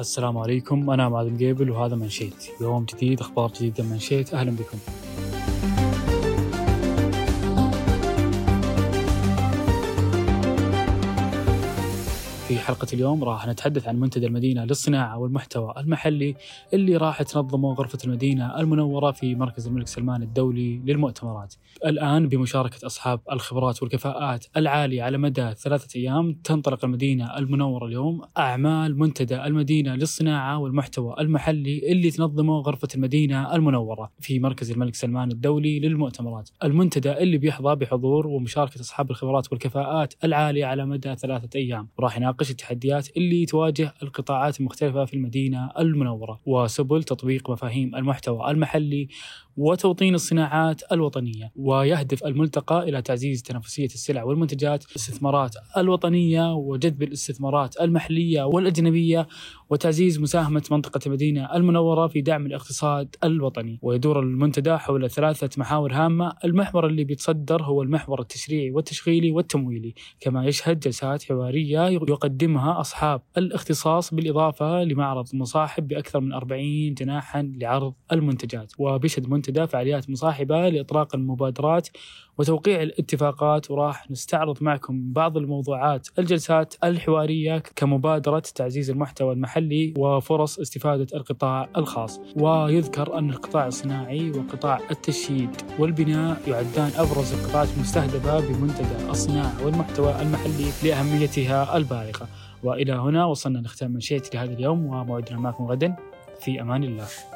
السلام عليكم. أنا معاذ قيبل وهذا منشيت. يوم جديد أخبار جديدة من منشيت. أهلا بكم. في حلقة اليوم راح نتحدث عن منتدى المدينة للصناعة والمحتوى المحلي اللي راح تنظمه غرفة المدينة المنورة في مركز الملك سلمان الدولي للمؤتمرات. الآن بمشاركة أصحاب الخبرات والكفاءات العالية على مدى ثلاثة أيام تنطلق المدينة المنورة اليوم أعمال منتدى المدينة للصناعة والمحتوى المحلي اللي تنظمه غرفة المدينة المنورة في مركز الملك سلمان الدولي للمؤتمرات. المنتدى اللي بيحظى بحضور ومشاركة أصحاب الخبرات والكفاءات العالية على مدى ثلاثة أيام. راح التحديات اللي تواجه القطاعات المختلفة في المدينة المنورة وسبل تطبيق مفاهيم المحتوى المحلي وتوطين الصناعات الوطنية ويهدف الملتقى إلى تعزيز تنافسية السلع والمنتجات الاستثمارات الوطنية وجذب الاستثمارات المحلية والأجنبية وتعزيز مساهمة منطقة المدينة المنورة في دعم الاقتصاد الوطني. ويدور المنتدى حول ثلاثة محاور هامة المحور اللي بيتصدر هو المحور التشريعي والتشغيلي والتمويلي كما يشهد جلسات حوارية يقدمها أصحاب الاختصاص بالإضافة لمعرض مصاحب بأكثر من 40 جناحا لعرض المنتجات وبيشهد المنتدى فعاليات مصاحبة لإطلاق المبادرات وتوقيع الاتفاقات وراح نستعرض معكم بعض الموضوعات الجلسات الحوارية كمبادرة تعزيز المحتوى المحلي وفرص استفادة القطاع الخاص. ويذكر أن القطاع الصناعي وقطاع التشييد والبناء يعدان أبرز القطاعات المستهدفة بمنتدى الصناعة والمحتوى المحلي لأهميتها البالغة. وإلى هنا وصلنا لختام منشيتي لهذا اليوم وموعدنا معكم غدا. في أمان الله.